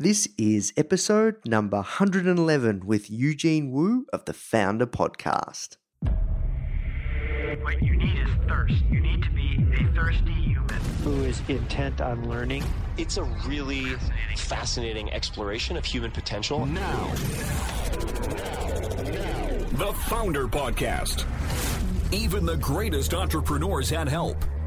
This is episode number 111 with Eugene Woo of the Foundr Podcast. What you need is thirst. You need to be a thirsty human. who is intent on learning. It's a really fascinating exploration of human potential. Now, the Foundr Podcast. Even the greatest entrepreneurs had help.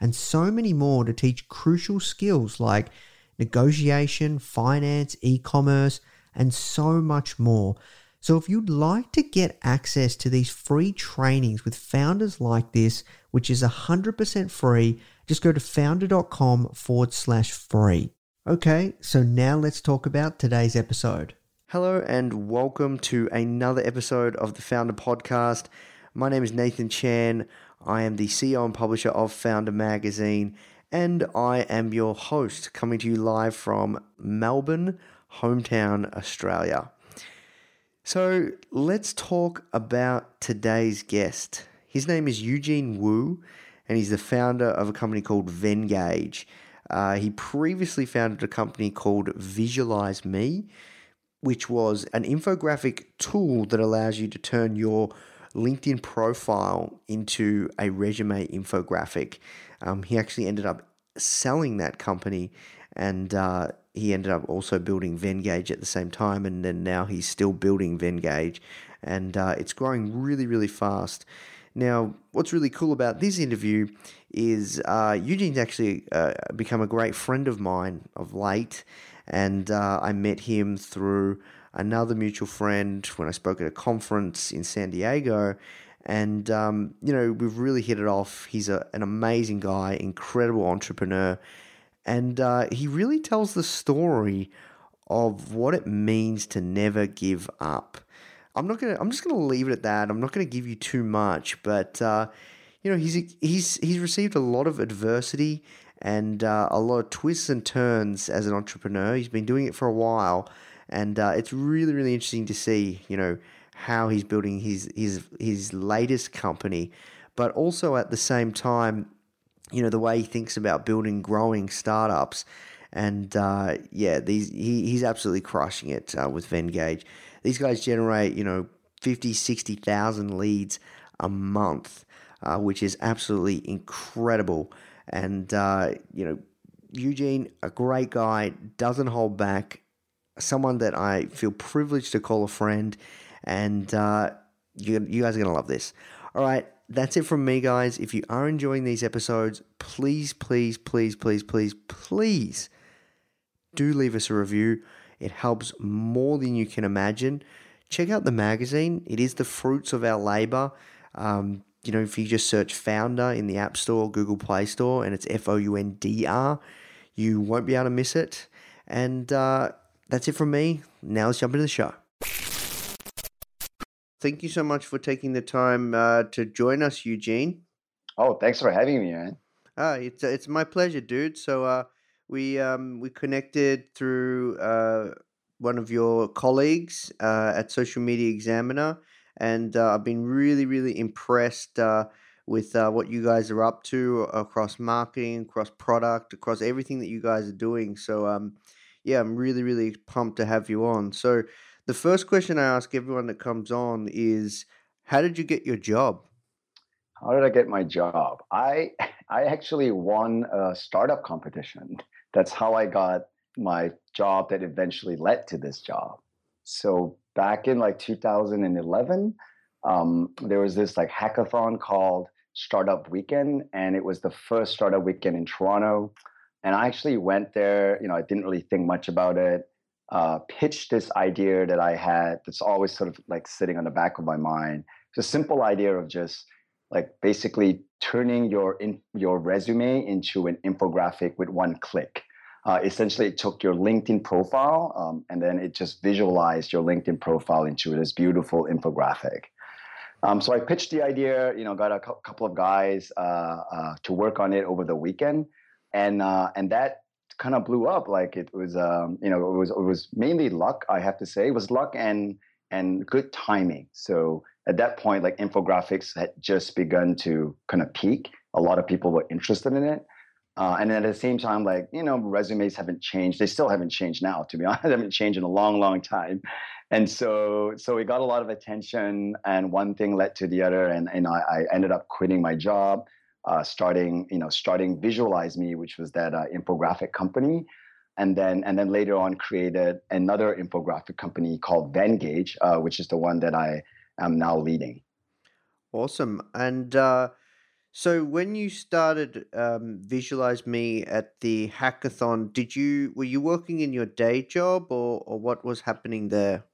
and so many more to teach crucial skills like negotiation, finance, e commerce, and so much more. So, if you'd like to get access to these free trainings with founders like this, which is 100% free, just go to foundr.com forward slash free. Okay, so now let's talk about today's episode. Hello, and welcome to another episode of the Foundr Podcast. My name is Nathan Chan. I am the CEO and publisher of Foundr Magazine, and I am your host coming to you live from Melbourne, hometown, Australia. So let's talk about today's guest. His name is Eugene Woo, and he's the founder of a company called Venngage. Uh, he previously founded a company called Visualize Me, which was an infographic tool that allows you to turn your LinkedIn profile into a resume infographic. Um, he actually ended up selling that company and uh, he ended up also building Venngage at the same time. And then now he's still building Venngage and uh, it's growing really, really fast. Now, what's really cool about this interview is uh, Eugene's actually uh, become a great friend of mine of late, and uh, I met him through another mutual friend when I spoke at a conference in San Diego. And, um, you know, we've really hit it off. He's a, an amazing guy, incredible entrepreneur. And uh, he really tells the story of what it means to never give up. I'm not gonna. I'm just gonna leave it at that. I'm not gonna give you too much, but uh, you know, he's he's he's received a lot of adversity and uh, a lot of twists and turns as an entrepreneur. He's been doing it for a while, and uh, it's really really interesting to see. You know how he's building his his his latest company, but also at the same time, you know the way he thinks about building growing startups. And uh, yeah, these he, he's absolutely crushing it uh, with Venngage. These guys generate, you know, 50, 60,000 leads a month, uh, which is absolutely incredible. And, uh, you know, Eugene, a great guy, doesn't hold back, someone that I feel privileged to call a friend. And uh, you, you guys are going to love this. All right, that's it from me, guys. If you are enjoying these episodes, please, please, please, please, please, please do leave us a review. It helps more than you can imagine. Check out the magazine. It is the fruits of our labor. Um, you know, if you just search Foundr in the App Store, Google Play Store, and it's F O U N D R, you won't be able to miss it. And uh, that's it from me. Now let's jump into the show. Thank you so much for taking the time uh, to join us, Eugene. Oh, thanks for having me, man. Ah, it's it's my pleasure, dude. So uh, we um we connected through uh one of your colleagues uh, at Social Media Examiner, and uh, I've been really, really impressed uh, with uh, what you guys are up to across marketing, across product, across everything that you guys are doing. So, um, yeah, I'm really, really pumped to have you on. So, the first question I ask everyone that comes on is, how did you get your job? How did I get my job? I I actually won a startup competition. That's how I got my job that eventually led to this job. So back in like 2011, um, there was this like hackathon called Startup Weekend, and it was the first startup weekend in Toronto. And I actually went there. You know, I didn't really think much about it. Uh, pitched this idea that I had that's always sort of like sitting on the back of my mind. It's a simple idea of just like basically turning your in, your resume into an infographic with one click. Uh, essentially, it took your LinkedIn profile um, and then it just visualized your LinkedIn profile into this beautiful infographic. Um, so I pitched the idea, you know, got a cu- couple of guys uh, uh, to work on it over the weekend, and uh, and that kind of blew up. Like it was, um, you know, it was it was mainly luck. I have to say, it was luck and and good timing. So at that point, like infographics had just begun to kind of peak. A lot of people were interested in it. Uh, and then at the same time, like, you know, resumes haven't changed. They still haven't changed now, to be honest. They haven't changed in a long, long time. And so so we got a lot of attention and one thing led to the other. And, and I, I ended up quitting my job, uh, starting, you know, starting Visualize Me, which was that uh, infographic company. And then and then later on created another infographic company called Venngage, uh, which is the one that I am now leading. Awesome. And uh, so when you started um, Visualize Me at the hackathon, did you were you working in your day job or, or what was happening there?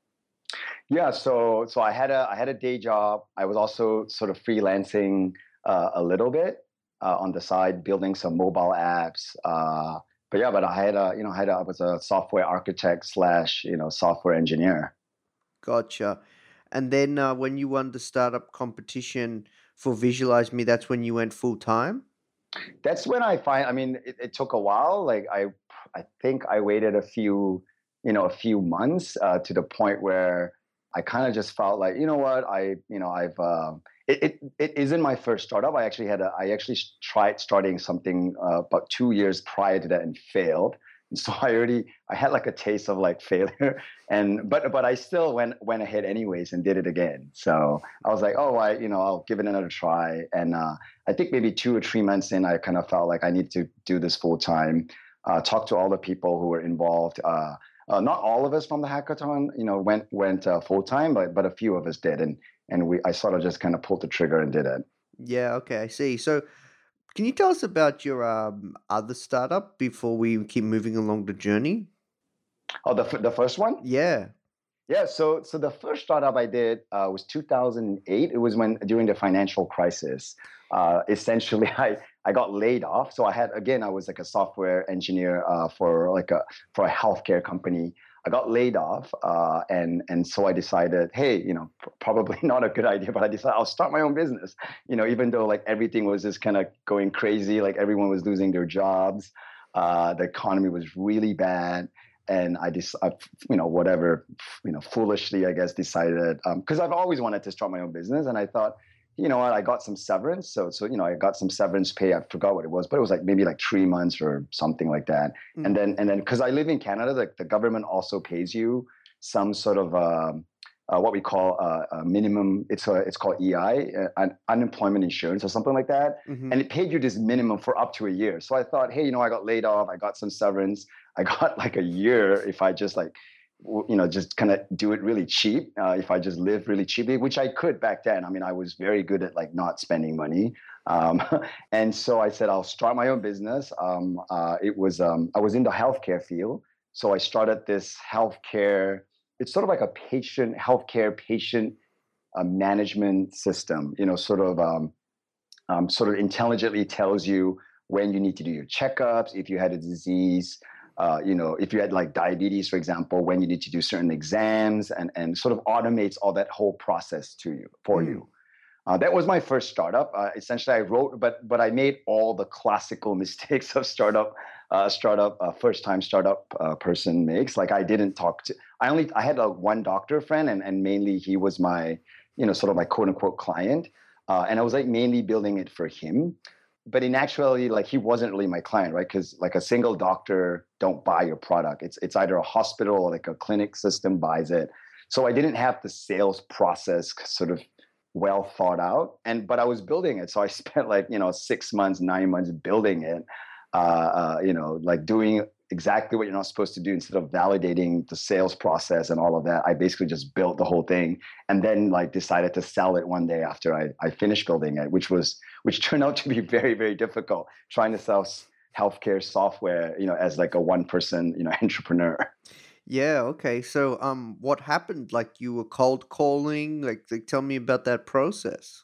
Yeah, so so I had a I had a day job. I was also sort of freelancing uh, a little bit uh, on the side, building some mobile apps. Uh, but yeah, but I had a you know I had a, I was a software architect slash you know software engineer. Gotcha. And then uh, when you won the startup competition for Visualize Me, that's when you went full time? That's when I find. I mean, it, it, took a while. Like I, I think I waited a few, you know, a few months uh, to the point where I kind of just felt like, you know what, I, you know, I've. Uh, it, it, it isn't my first startup. I actually had a. I actually tried starting something uh, about two years prior to that and failed And so I already I had like a taste of like failure, and but but I still went went ahead anyways and did it again. So I was like, oh, I you know I'll give it another try. And uh, I think maybe two or three months in, I kind of felt like I need to do this full time. Uh, talk to all the people who were involved. Uh, uh not all of us from the hackathon, you know, went went uh, full time, but but a few of us did, and and we I sort of just kind of pulled the trigger and did it. Yeah. Okay. I see. So can you tell us about your um, other startup before we keep moving along the journey? Oh, the, the first one? Yeah. Yeah, so so the first startup I did uh, was 2008. It was when during the financial crisis. Uh, essentially, I I got laid off. So I had again I was like a software engineer uh, for like a for a healthcare company, I got laid off, uh, and and so I decided, hey, you know, probably not a good idea, but I decided I'll start my own business. You know, even though like everything was just kind of going crazy, like everyone was losing their jobs, uh, the economy was really bad, and I just, you know, whatever, you know, foolishly, I guess, decided because um, I've always wanted to start my own business, and I thought, you know what, I got some severance. So, so you know, I got some severance pay. I forgot what it was, but it was like maybe like three months or something like that. Mm. And then, and then, because I live in Canada, like the government also pays you some sort of um, uh, what we call uh, a minimum. It's a, it's called EI, uh, unemployment insurance or something like that. Mm-hmm. And it paid you this minimum for up to a year. So I thought, hey, you know, I got laid off. I got some severance. I got like a year if I just like you know just kind of do it really cheap uh, if i just live really cheaply which i could back then. I mean i was very good at like not spending money um, and so i said i'll start my own business. Um, uh, it was um, i was in the healthcare field so i started this healthcare it's sort of like a patient healthcare patient uh, management system you know sort of um, um, sort of intelligently tells you when you need to do your checkups if you had a disease uh, you know, if you had like diabetes, for example, when you need to do certain exams and, and sort of automates all that whole process to you for mm. you. Uh, that was my first startup. Uh, essentially, I wrote, but but I made all the classical mistakes of startup, uh, startup uh, first time startup uh, person makes. Like I didn't talk to. I only I had a one doctor friend, and and mainly he was my you know sort of my quote unquote client, uh, and I was like mainly building it for him. But in actuality, like he wasn't really my client, right? Because like a single doctor don't buy your product. It's it's either a hospital or like a clinic system buys it. So I didn't have the sales process sort of well thought out and but i was building it so i spent like you know six months nine months building it uh, uh, you know like doing exactly what you're not supposed to do instead of validating the sales process and all of that i basically just built the whole thing and then like decided to sell it one day after i, I finished building it which was which turned out to be very very difficult trying to sell healthcare software you know as like a one person you know entrepreneur yeah, okay. So um what happened? Like you were cold calling? Like, like tell me about that process.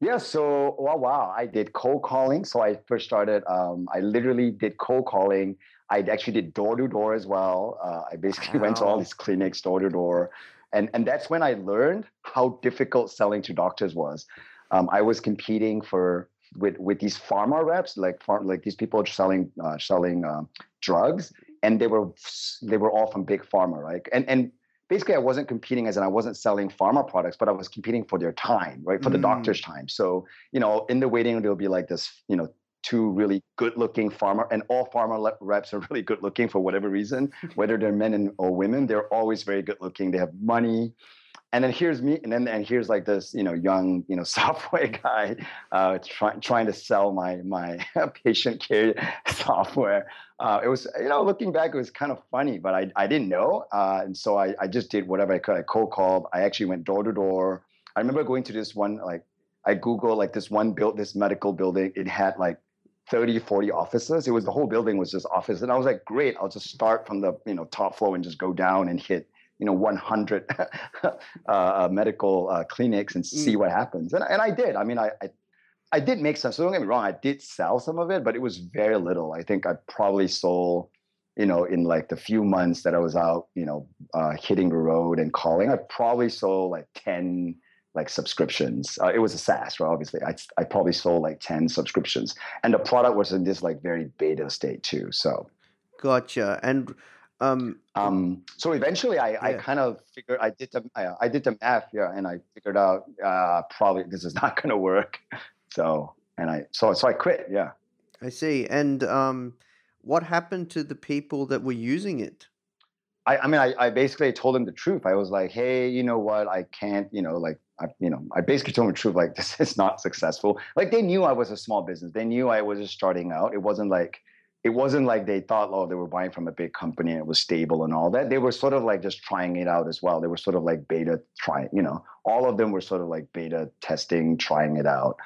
Yeah, so wow, wow, I did cold calling. So I first started. Um, I literally did cold calling. I actually did door to door as well. Uh, I basically went to all these clinics door to door, and and that's when I learned how difficult selling to doctors was. Um, I was competing for with with these pharma reps, like farm, like these people selling uh, selling uh, drugs, and they were they were all from big pharma, right? And and basically I wasn't competing as in I wasn't selling pharma products, but I was competing for their time, right? For mm. the doctor's time. So, you know, in the waiting room, there'll be like this, you know, two really good looking farmer, and all pharma reps are really good looking for whatever reason, whether they're men or women, they're always very good looking. They have money, and then here's me and then and here's like this you know young you know software guy uh, trying trying to sell my my patient care software. Uh, it was you know looking back it was kind of funny but i, I didn't know uh, and so I, I just did whatever i could. I cold called i actually went door to door. I remember going to this one like i googled like this one built this medical building. It had like 30 40 offices. It was the whole building was just office and i was like great i'll just start from the you know top floor and just go down and hit you know 100 uh, uh, medical uh, clinics and see mm. what happens. And, and i did. I mean I, I, I did make some so don't get me wrong i did sell some of it but it was very little. I think i probably sold you know in like the few months that i was out you know uh, hitting the road and calling i probably sold like 10 like subscriptions uh, it was a saas right obviously I, I probably sold like 10 subscriptions and the product was in this like very beta state too so gotcha and um, um, so eventually, I, yeah. I kind of figured I did the I did the math, yeah, and I figured out uh, probably this is not going to work. So and I so so I quit. Yeah, I see. And um, what happened to the people that were using it? I, I mean, I, I basically told them the truth. I was like, hey, you know what? I can't, you know, like, I, you know, I basically told them the truth. Like, this is not successful. Like, they knew I was a small business. They knew I was just starting out. It wasn't like it wasn't like they thought, oh, they were buying from a big company and it was stable and all that. They were sort of like just trying it out as well. They were sort of like beta trying, you know, all of them were sort of like beta testing, trying it out.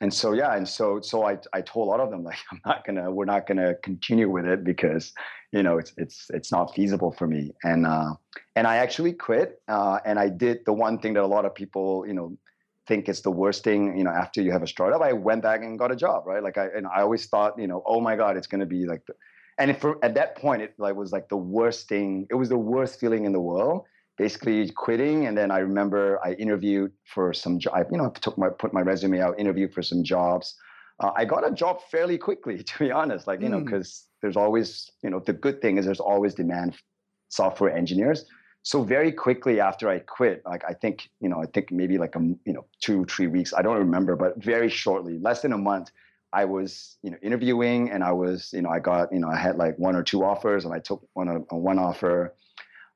And so yeah, and so so I I told a lot of them like I'm not gonna we're not gonna continue with it because you know it's it's it's not feasible for me. And uh, and I actually quit. Uh, and I did the one thing that a lot of people you know think it's the worst thing, you know, after you have a startup, I went back and got a job, right? Like I and I always thought, you know, oh my God, it's gonna be like the and at that point it like was like the worst thing, it was the worst feeling in the world. Basically quitting. And then I remember I interviewed for some job, you know, took my put my resume out, interviewed for some jobs. Uh, I got a job fairly quickly, to be honest. Like, you mm. know, because there's always, you know, the good thing is there's always demand for software engineers so very quickly after I quit, like I think, you know, I think maybe like a, you know, two, three weeks, I don't remember, but very shortly, less than a month, I was, you know, interviewing and I was, you know, I got, you know, I had like one or two offers and I took one, uh, one offer.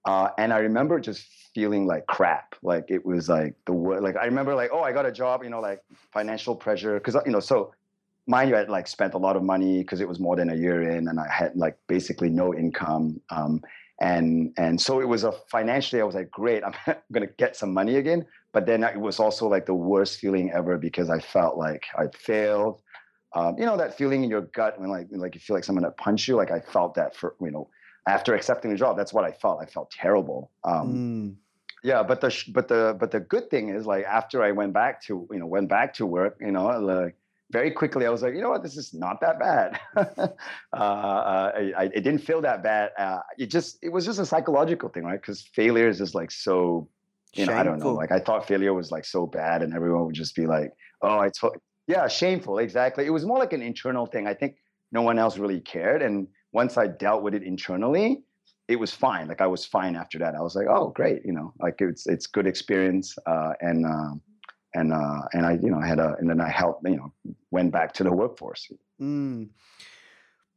Uh, and I remember just feeling like crap. Like it was like the word, like I remember like, oh, I got a job, you know, like financial pressure. Cause, you know, so mind you, I had like spent a lot of money because it was more than a year in and I had like basically no income. Um, and and so it was a financially i was like great i'm going to get some money again but then it was also like the worst feeling ever because i felt like i failed um, you know that feeling in your gut when like like you feel like someone to punch you like i felt that for you know after accepting the job that's what i felt i felt terrible um, mm. yeah but the but the but the good thing is like after i went back to you know went back to work you know like very quickly I was like, you know what, this is not that bad. uh, uh, I, it didn't feel that bad. Uh, it just it was just a psychological thing, right? Because failure is just like so you know, I don't know. Like I thought failure was like so bad, and everyone would just be like, "Oh, I told." Yeah, shameful. Exactly. It was more like an internal thing. I think no one else really cared, and once I dealt with it internally, it was fine. Like I was fine after that. I was like, "Oh, great," you know, like it's it's good experience, uh, and um, and uh, and I you know had a and then I helped you know went back to the workforce. Mm.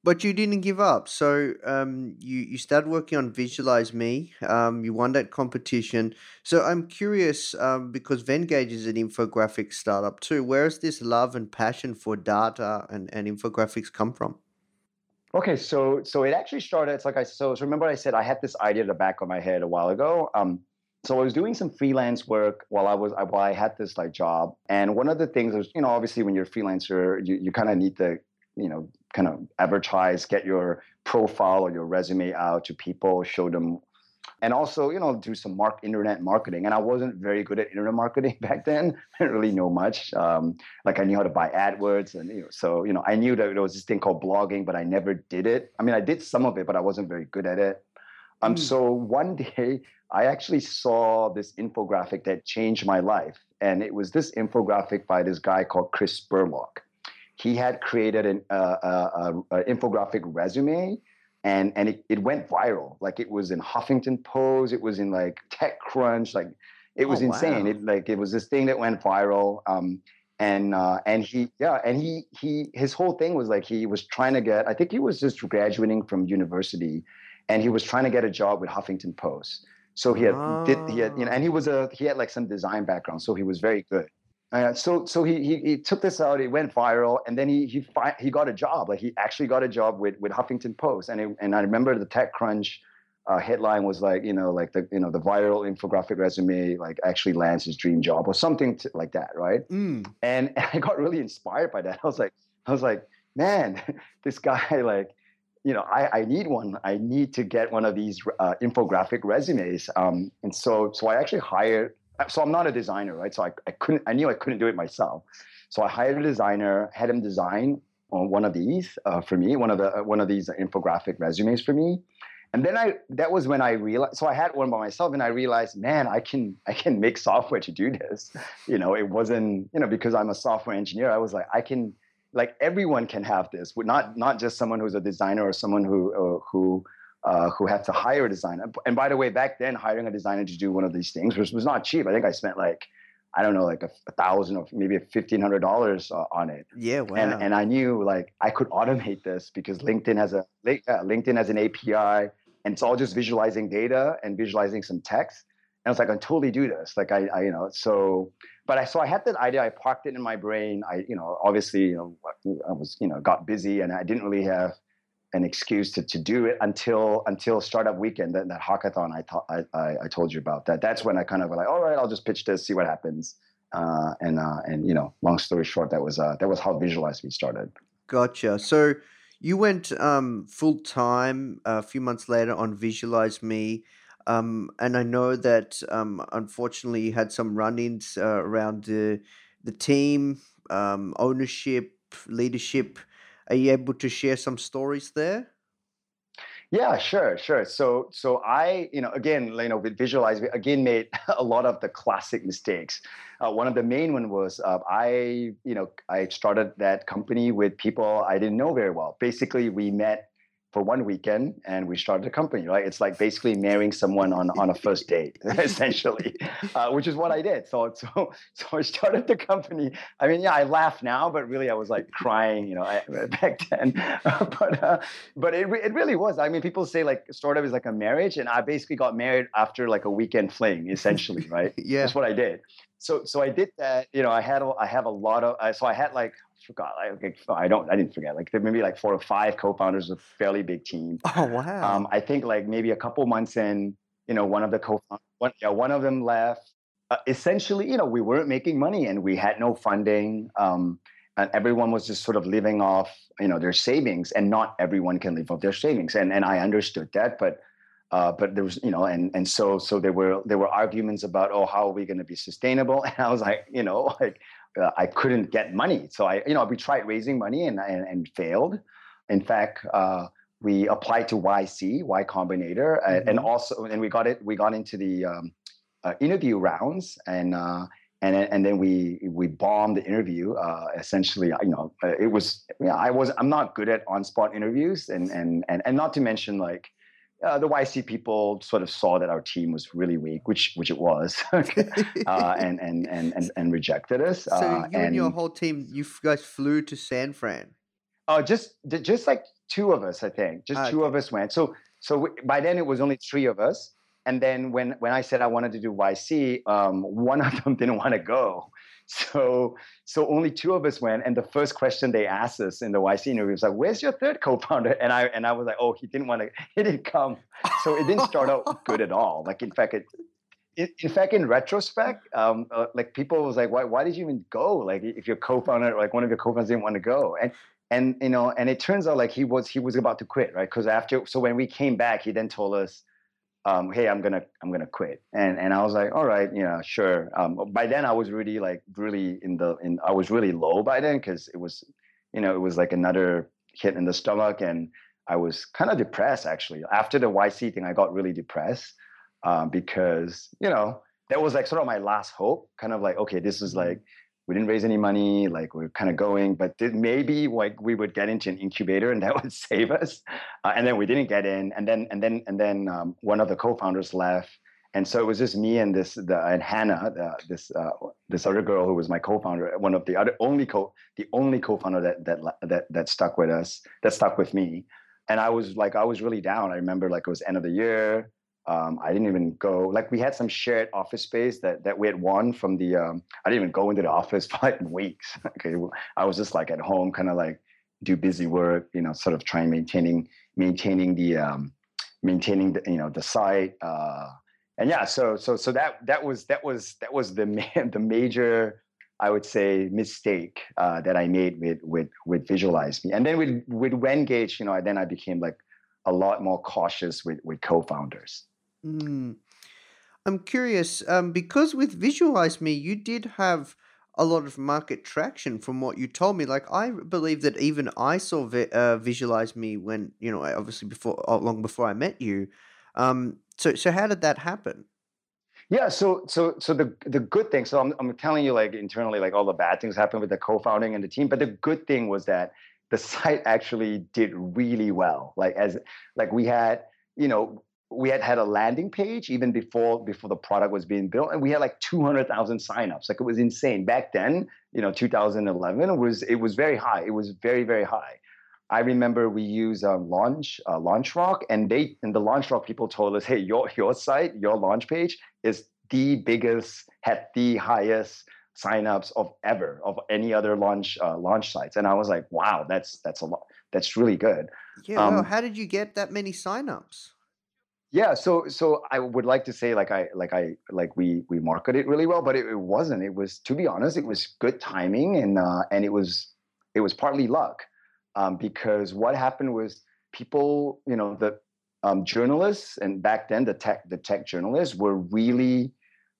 But you didn't give up. So um, you you started working on Visualize Me. Um, you won that competition. So I'm curious um, because Venngage is an infographic startup too. Where does this love and passion for data and, and infographics come from? Okay, so so it actually started. It's like I so, so remember I said I had this idea in the back of my head a while ago. Um, so I was doing some freelance work while I was while I had this like job, and one of the things was you know obviously when you're a freelancer you you kind of need to you know kind of advertise, get your profile or your resume out to people, show them, and also you know do some mark internet marketing. And I wasn't very good at internet marketing back then. I didn't really know much. Um, like I knew how to buy AdWords, and you know, so you know I knew that there was this thing called blogging, but I never did it. I mean, I did some of it, but I wasn't very good at it. Um, Mm. so one day I actually saw this infographic that changed my life, and it was this infographic by this guy called Chris Burlock. He had created an uh, uh, uh, infographic resume, and and it, it went viral. Like it was in Huffington Post, it was in like TechCrunch, like it was Oh, insane. wow. It like it was this thing that went viral. Um, and uh, and he yeah, and he he his whole thing was like he was trying to get. I think he was just graduating from university, and he was trying to get a job with Huffington Post. So he had did he had you know, and he was a he had like some design background, so he was very good. Uh, so so he, he he took this out. It went viral, and then he he fi- he got a job. Like he actually got a job with with Huffington Post, and it, and I remember the TechCrunch uh, headline was like you know like the you know the viral infographic resume like actually lands his dream job or something to, like that, right? Mm. and I got really inspired by that. I was like, I was like, man, this guy, like, you know, I, I need one. I need to get one of these uh, infographic resumes. Um, and so, so I actually hired. So I'm not a designer, right? So I, I couldn't. I knew I couldn't do it myself. So I hired a designer, had him design on one of these uh, for me, one of the uh, one of these infographic resumes for me. And then I that was when I realized. So I had one by myself, and I realized, man, I can I can make software to do this. You know, it wasn't you know because I'm a software engineer. I was like, I can like everyone can have this, not not just someone who's a designer or someone who uh, who uh, who had to hire a designer. And by the way, back then hiring a designer to do one of these things was, was not cheap. I think I spent like I don't know, like a, a thousand or maybe fifteen hundred dollars uh, on it. Yeah, wow. And and I knew like I could automate this because LinkedIn has a uh, LinkedIn has an API, and it's all just visualizing data and visualizing some text. And I was like, I can totally do this. Like I, I you know, so but I so I had that idea. I parked it in my brain. I you know obviously you know I was you know got busy and I didn't really have an excuse to, to do it until until startup weekend that, that hackathon I, thought I, I told you about that that's when I kind of were like all right I'll just pitch this see what happens uh, and uh, and you know long story short that was uh, that was how Visualize Me started Gotcha. So you went um, full time a few months later on Visualize Me. Um, and I know that um, unfortunately you had some run ins uh, around the, the team, um, ownership, leadership. Are you able to share some stories there? Yeah, sure, sure. So, so I, you know, again, you know, with Visualize, we again made a lot of the classic mistakes. Uh, one of the main one was uh, I, you know, I started that company with people I didn't know very well. Basically, we met for one weekend and we started a company. Right? It's like basically marrying someone on on a first date, essentially, uh, which is what I did. So, so, so I started the company. I mean, yeah, I laugh now, but really, I was like crying, you know, I, back then. but uh, but it, it really was. I mean, people say like startup is like a marriage, and I basically got married after like a weekend fling, essentially, right? Yeah. That's what I did. So so I did that. You know, I had a, I have a lot of. Uh, so I had like forgot. I, I don't. I didn't forget. Like there maybe like four or five co-founders, a fairly big team. Oh, wow. Um, I think like maybe a couple months in, you know, one of the co one yeah, one of them left. Uh, essentially, you know, we weren't making money and we had no funding. Um, and everyone was just sort of living off, you know, their savings, and not everyone can live off their savings. And and I understood that, but uh, but there was, you know, and and so so there were there were arguments about, oh, how are we going to be sustainable? And I was like, you know, like uh, I couldn't get money, so I, you know, we tried raising money and and, and failed. In fact, uh, we applied to YC, Y Combinator, and, and also and we got it. We got into the um, uh, interview rounds, and uh, and and then we we bombed the interview. Uh, essentially, you know, uh, it was you know, I was I'm not good at on spot interviews, and and and and not to mention like. Uh, the YC people sort of saw that our team was really weak, which which it was, uh, and, and and and and rejected us. So uh, you and, your whole team, you guys flew to San Fran. Oh, just just like two of us, I think. Just Ah, two of us went. So so w- by then it was only three of us. And then when when I said I wanted to do YC, um, one of them didn't want to go. So so only two of us went. And the first question they asked us in the YC interview was like, "Where's your third co-founder?" And I and I was like, "Oh, he didn't want to. He didn't come." So it didn't start out good at all. Like in fact, it. In, fact, in retrospect, um, uh, like people was like, "Why? Why did you even go? Like, if your co-founder, like one of your co-founders, didn't want to go." And and you know and it turns out like he was he was about to quit right because after so when we came back he then told us um, hey i'm gonna i'm gonna quit. And and i was like all right you know sure. Um, by then i was really like really in the in i was really low by then because it was you know it was like another hit in the stomach and i was kind of depressed actually. After the yc thing i got really depressed um, because you know that was like sort of my last hope kind of like okay this is like we didn't raise any money like we are kind of going but th- maybe like we would get into an incubator and that would save us uh, and then we didn't get in and then and then and then um, one of the co-founders left and so it was just me and this the, and hannah the, this uh, this other girl who was my co-founder one of the other only co the only co-founder that that that that stuck with us that stuck with me and i was like i was really down. I remember like it was end of the year um, I didn't even go. Like we had some shared office space that that we had won from the. Um, I didn't even go into the office for like weeks. okay, I was just like at home, kind of like do busy work. You know, sort of trying maintaining maintaining the um, maintaining the you know the site. Uh, and yeah, so so so that that was that was that was the ma- the major. I would say mistake uh, that I made with with with Visualize Me, and then with with Venngage, you know, then I became like a lot more cautious with with co-founders. Mm. I'm curious um, because with Visualize Me, you did have a lot of market traction from what you told me. Like I believe that even I saw vi- uh, Visualize Me when you know obviously before uh, long before I met you. Um, so so how did that happen? Yeah, so so so the the good thing. So I'm I'm telling you like internally like all the bad things happened with the co-founding and the team, but the good thing was that the site actually did really well. Like as like we had you know we had had a landing page even before before the product was being built, and we had like two hundred thousand signups. Like it was insane back then. You know, 2011 it was it was very high. It was very very high. I remember we used um, Launch uh, LaunchRock, and they and the LaunchRock people told us, "Hey, your your site, your launch page is the biggest, had the highest signups of ever of any other launch uh, launch sites." And I was like, "Wow, that's that's a lot. That's really good." Yeah, well, Um, how did you get that many signups? Yeah, so so I would like to say like I like I like we we market it really well, but it, it wasn't. It was to be honest, it was good timing and uh, and it was it was partly luck um, because what happened was people, you know, the um, journalists and back then the tech the tech journalists were really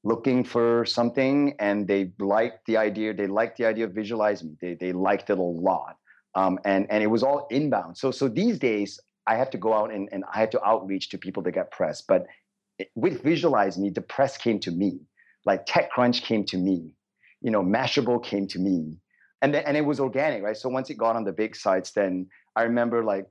looking for something and they liked the idea. They liked the idea of visualize me. They they liked it a lot, um, and and it was all inbound. So so these days I have to go out and, and I had to outreach to people to get press. But it- with Visualize Me, the press came to me. Like TechCrunch came to me. You know, Mashable came to me. And then, and it was organic, right? So once it got on the big sites, then I remember like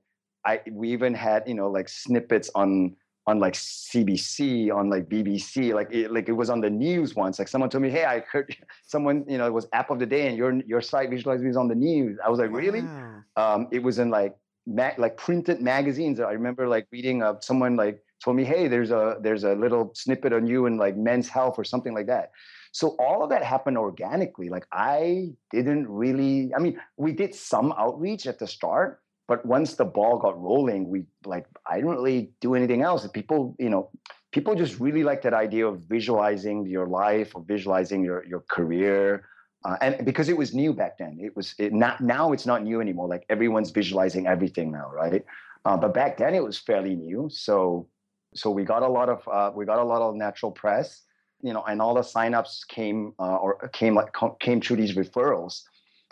I we even had, you know, like snippets on on like CBC, on like BBC, like it, like it was on the news once. Like someone told me, "Hey, I heard someone, you know, it was app of the day, and your your site Visualize Me is on the news." I was like, "Really?" Wow. um, it was in like ma- like printed magazines. I remember like reading uh, someone like told me, "Hey, there's a there's a little snippet on you in like Men's Health or something like that." So all of that happened organically. Like I didn't really. I mean, we did some outreach at the start, but once the ball got rolling, we like I didn't really do anything else. People, you know, people just really like that idea of visualizing your life or visualizing your your career uh, and because it was new back then it was it not now it's not new anymore like everyone's visualizing everything now right? Uh, but back then it was fairly new so so we got a lot of uh, we got a lot of natural press you know and all the signups came uh, or came like came through these referrals.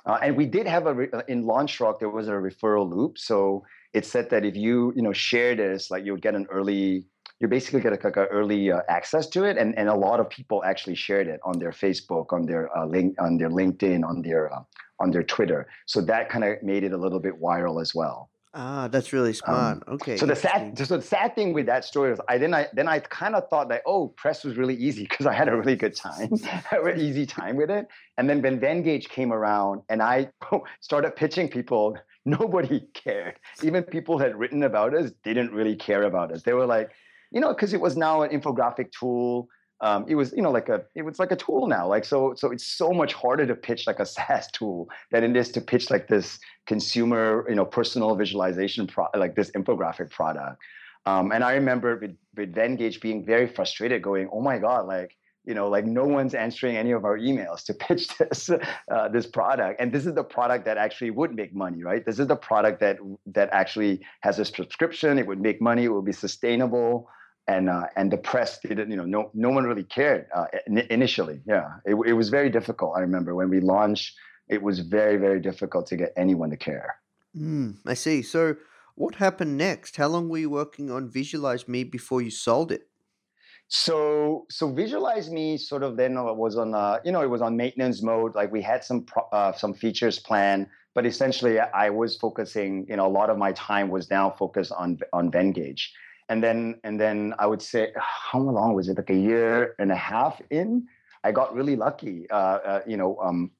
Uh, and we did have a re- uh, in launchrock there was a referral loop so it said that if you you know share this like you would get an early you basically get like, a early uh, access to it, and, and a lot of people actually shared it on their Facebook, on their uh, link, on their LinkedIn, on their uh, on their Twitter. So that kind of made it a little bit viral as well. Ah, that's really smart. Um, okay. So the sad, so the sad thing with that story was, I then I then I kind of thought that oh, press was really easy because I had a really good time, a really easy time with it. And then when Venngage came around, and I started pitching people, nobody cared. Even people had written about us didn't really care about us. They were like, you know, because it was now an infographic tool. Um, it was, you know, like a it was like a tool now. Like so, so it's so much harder to pitch like a SaaS tool than it is to pitch like this consumer, you know, personal visualization pro- like this infographic product. Um, and I remember with, with Venngage being very frustrated, going, "Oh my god, like you know, like no one's answering any of our emails to pitch this uh, this product." And this is the product that actually would make money, right? This is the product that that actually has a subscription. It would make money. It would be sustainable. And uh, and the press didn't, you know, no no one really cared uh, in- initially. Yeah, it, it was very difficult. I remember when we launched, it was very very difficult to get anyone to care. Hmm, I see. So, what happened next? How long were you working on Visualize Me before you sold it? So so visualize me sort of then was on uh, you know it was on maintenance mode. Like we had some pro- uh, some features planned, but essentially I was focusing. You know, a lot of my time was now focused on on Venngage, and then and then I would say how long was it? Like a year and a half in, I got really lucky. Uh, uh, you know, um,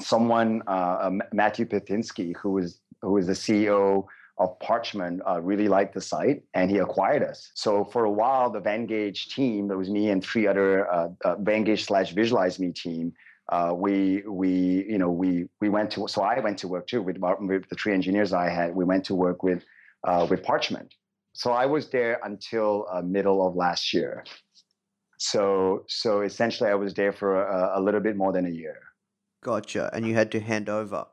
someone uh, uh, Matthew Pittinsky, who was who was the CEO of Parchment uh, really liked the site and he acquired us. So for a while, the Venngage team, that was me and three other uh, uh, Venngage slash Visualize Me team, we we you know we we went to so I went to work too with, with the three engineers I had. We went to work with with Parchment. So I was there until uh, middle of last year. So so essentially, I was there for a, a little bit more than a year. Gotcha. And you had to hand over.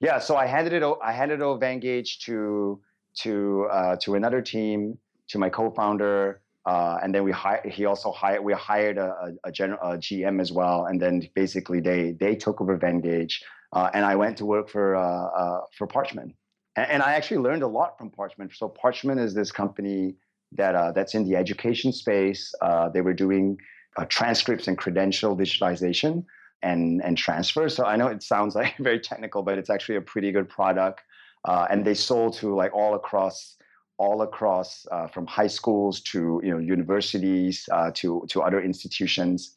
Yeah, so I handed it. I handed over Venngage to to uh, to another team, to my co-founder, uh, and then we hired. He also hired. We hired a, a, a, general, a GM as well, and then basically they they took over Venngage, uh, and I went to work for uh, uh, for Parchment, and, and I actually learned a lot from Parchment. So Parchment is this company that uh, that's in the education space. Uh, they were doing uh, transcripts and credential visualization and and transfer. So I know it sounds like very technical, but it's actually a pretty good product. Uh, and they sold to like all across all across uh, from high schools to you know universities uh, to to other institutions.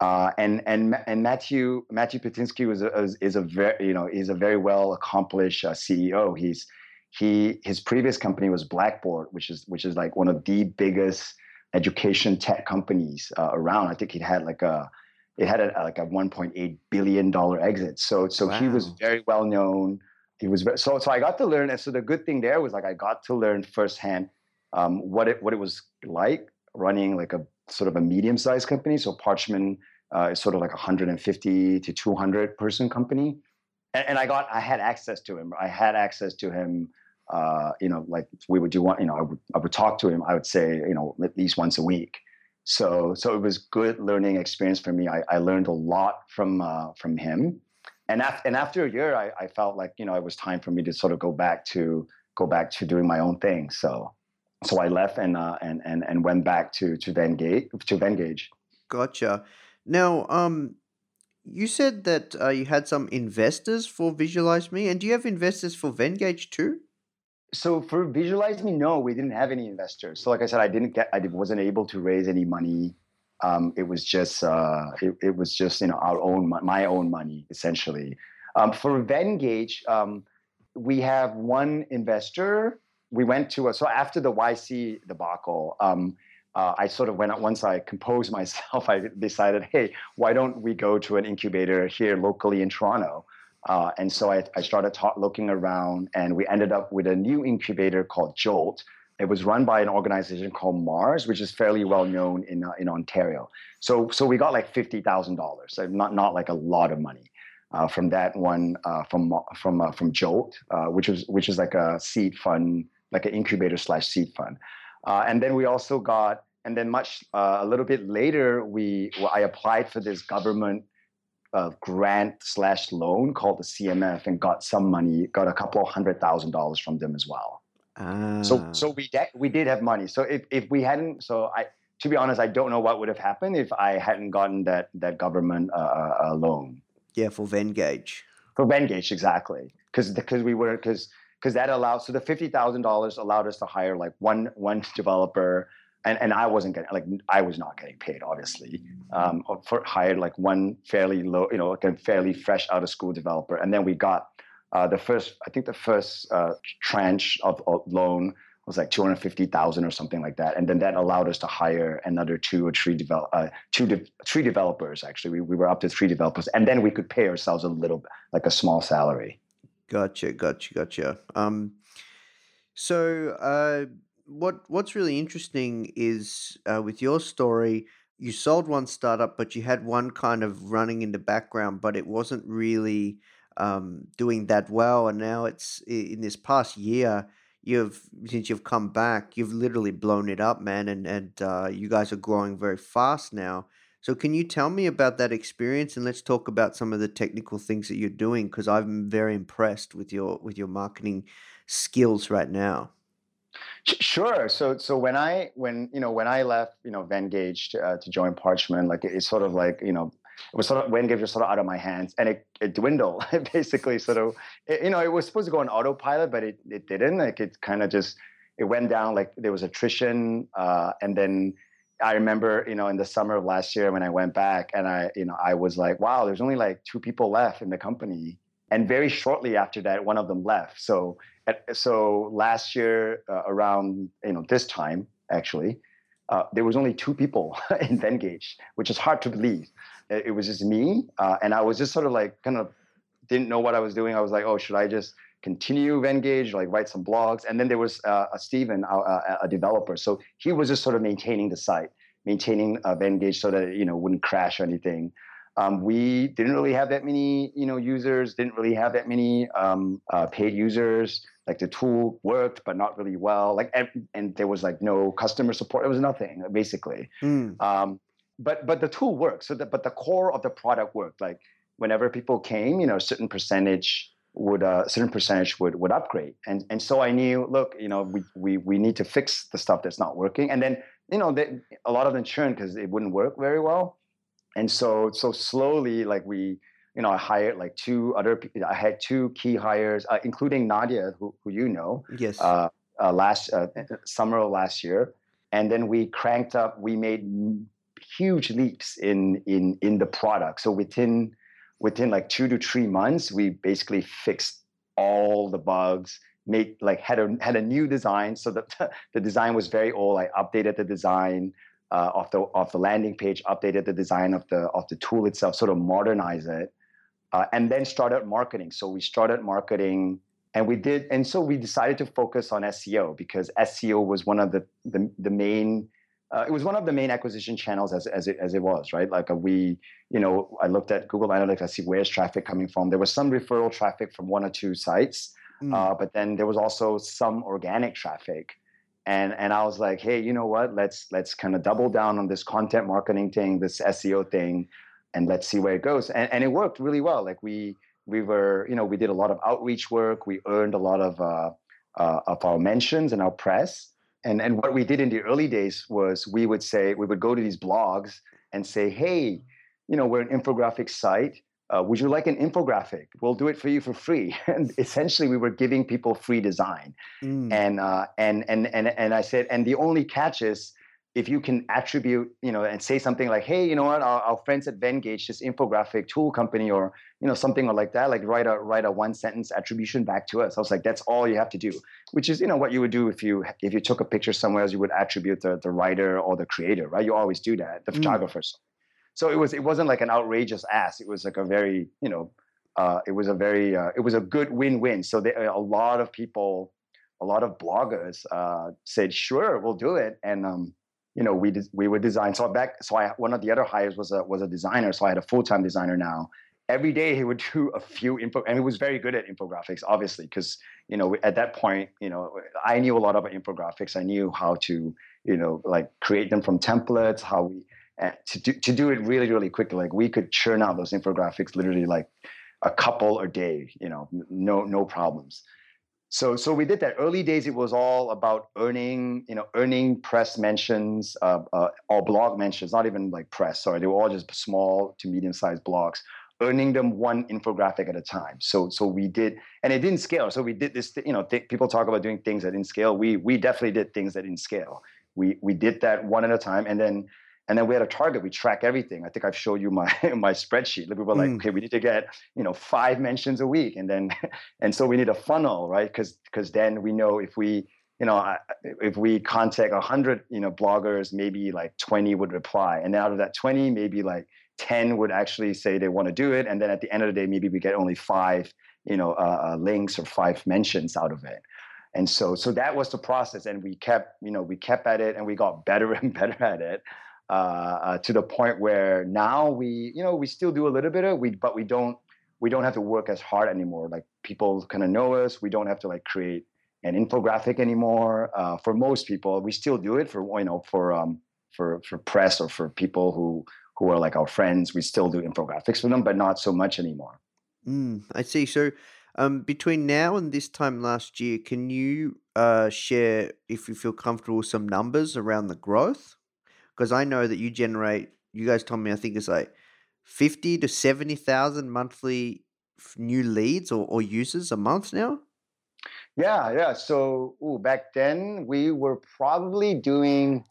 Uh, and and and Matthew Matthew Pittinsky was a, is, is a very you know is a very well accomplished uh, CEO. He's he his previous company was Blackboard, which is which is like one of the biggest education tech companies uh, around. I think it had like a it had a, like a 1.8 billion dollar exit. So so he was very well known. He was very, so so I got to learn. And so the good thing there was like I got to learn firsthand um, what it what it was like running like a sort of a medium sized company. So Parchment uh, is sort of like a 150 to 200 person company, and, and I got I had access to him. I had access to him. Uh, you know, like we would do one. You know, I would I would talk to him. I would say you know at least once a week. So so it was good learning experience for me. I, I learned a lot from uh, from him, and after and after a year, I, I felt like you know it was time for me to sort of go back to go back to doing my own thing. So so I left and uh, and and and went back to to Venngage to Venngage. Gotcha. Now, um, you said that uh, you had some investors for Visualize Me, and do you have investors for Venngage too? So for Visualize Me, no, we didn't have any investors. So like I said, I didn't get, I wasn't able to raise any money. Um, it was just, uh, it, it was just you know our own, my own money essentially. Um, for Venngage, um, we have one investor. We went to a, so after the YC debacle, um, uh, I sort of went out once I composed myself. I decided, hey, why don't we go to an incubator here locally in Toronto? Uh, and so I, I started ta- looking around, and we ended up with a new incubator called Jolt. It was run by an organization called Mars, which is fairly well known in uh, in Ontario. So so we got like fifty thousand dollars, so not not like a lot of money uh, from that one uh, from from uh, from Jolt, which was which is like a seed fund, like an incubator slash seed fund. Uh, and then we also got, and then much uh, a little bit later, we well, I applied for this government uh, grant slash loan called the CMF and got some money, got a couple of hundred thousand dollars from them as well. Ah. So so we de- we did have money. So if if we hadn't, so I to be honest, I don't know what would have happened if I hadn't gotten that that government uh, uh, uh loan yeah, for Venngage. for Venngage exactly because because we were because because that allowed so the fifty thousand dollars allowed us to hire like one one developer and and I wasn't getting like I was not getting paid obviously um, for hired like one fairly low you know like a fairly fresh out of school developer and then we got uh, the first I think the first uh, tranche of, of loan was like 250,000 or something like that. And then that allowed us to hire another two or three develop, uh, two de- three developers. Actually, we, we were up to three developers, and then we could pay ourselves a little, like a small salary. Gotcha, gotcha, gotcha. Um, so uh, what what's really interesting is uh, with your story, you sold one startup, but you had one kind of running in the background, but it wasn't really um, doing that well. And now it's in this past year you've since you've come back, you've literally blown it up, man, and and uh, you guys are growing very fast now. So can you tell me about that experience and let's talk about some of the technical things that you're doing because I'm very impressed with your with your marketing skills right now. Sure. So so when I when you know when I left you know Venngage to, uh, to join Parchment, like it's sort of like you know it was sort of Venngage was sort of out of my hands, and it, it dwindled. basically, sort of, it, you know, it was supposed to go on autopilot, but it, it didn't. Like it kind of just it went down. Like there was attrition, uh, and then I remember, you know, in the summer of last year when I went back, and I, you know, I was like, wow, there's only like two people left in the company, and very shortly after that, one of them left. So, so last year uh, around, you know, this time actually. Uh, there was only two people in Venngage, which is hard to believe it was just me, uh, and I was just sort of like kind of didn't know what I was doing. I was like, oh, should I just continue Venngage, like write some blogs? And then there was uh, a Steven, a, a, developer, so he was just sort of maintaining the site, maintaining uh, Venngage so that it, you know wouldn't crash or anything. Um, we didn't really have that many, you know, users. Didn't really have that many um, uh, paid users. Like the tool worked, but not really well. Like and, and, there was like no customer support. It was nothing basically. Mm. Um, but but the tool worked. So that but the core of the product worked. Like whenever people came, you know, a certain percentage would a uh, certain percentage would would upgrade. And and so I knew, look, you know, we we we need to fix the stuff that's not working. And then you know, they, a lot of them churn because it wouldn't work very well. And so so slowly, like we you know, I hired like two other. I had two key hires, uh, including Nadia, who, who you know. Yes. Uh, uh, last uh, summer of last year, and then we cranked up. We made huge leaps in in in the product. So within within like two to three months, we basically fixed all the bugs, made like had a had a new design. So that the design was very old. I updated the design uh, of the of the landing page, updated the design of the of the tool itself, sort of modernize it, uh, and then started marketing. So we started marketing. And we did, and so we decided to focus on SEO because SEO was one of the the, the main uh, it was one of the main acquisition channels as, as, it, as it was, right? Like uh, we, you know, I looked at Google Analytics, I see where's traffic coming from. There was some referral traffic from one or two sites, mm. uh, but then there was also some organic traffic. And, and I was like, hey, you know what? Let's let's kind of double down on this content marketing thing, this SEO thing, and let's see where it goes. And, and it worked really well. Like we we were, you know, we did a lot of outreach work. We earned a lot of uh, uh, of our mentions and our press and and what we did in the early days was we would say we would go to these blogs and say hey you know we're an infographic site. Uh, would you like an infographic? We'll do it for you for free. And essentially we were giving people free design. Mm. and uh, and and and and i said and the only catch is if you can attribute, you know, and say something like, "Hey, you know what? Our, our, friends at Venngage, this infographic tool company, or you know, something like that, like write a write a one sentence attribution back to us." I was like, "That's all you have to do," which is, you know, what you would do if you if you took a picture somewhere else, you would attribute the the writer or the creator, right? You always do that, the mm. photographers. So it was it wasn't like an outrageous ask. It was like a very, you know, uh, it was a very uh, it was a good win win. So there, a lot of people, a lot of bloggers uh, said, "Sure, we'll do it," and um, you know, we we would design. So back, so I one of the other hires was a was a designer. So I had a full time designer now. Every day he would do a few info, and he was very good at infographics, obviously, because you know at that point, you know, I knew a lot about infographics. I knew how to, you know, like create them from templates, how we uh, to do to do it really really quickly. Like we could churn out those infographics literally like a couple a day. You know, no no problems. So so we did that. Early days it was all about earning you know earning press mentions uh, uh, or blog mentions not even like press sorry. They were all just small to medium sized blogs earning them one infographic at a time. So so we did and it didn't scale. So we did this you know th- people talk about doing things that didn't scale. We we definitely did things that didn't scale. We we did that one at a time and then and then we had a target. We track everything. I think I've showed you my my spreadsheet. People were like, mm. okay, we need to get you know five mentions a week, and then and so we need a funnel, right? Because because then we know if we you know if we contact hundred you know bloggers, maybe like twenty would reply, and out of that twenty, maybe like ten would actually say they want to do it, and then at the end of the day, maybe we get only five you know uh, uh, links or five mentions out of it and so so that was the process and we kept you know we kept at it and we got better and better at it uh, uh, to the point where now we, you know, we still do a little bit of we, but we don't we don't have to work as hard anymore. Like people kind of know us. We don't have to like create an infographic anymore. Uh, for most people, we still do it for you know for um, for for press or for people who who are like our friends. We still do infographics for them, but not so much anymore. Mm, I see. So um, between now and this time last year, can you uh, share, if you feel comfortable, some numbers around the growth? Because I know that you generate. You guys told me I think it's like fifty to seventy thousand monthly new leads or, or users a month now. Yeah, yeah. So ooh, back then we were probably doing.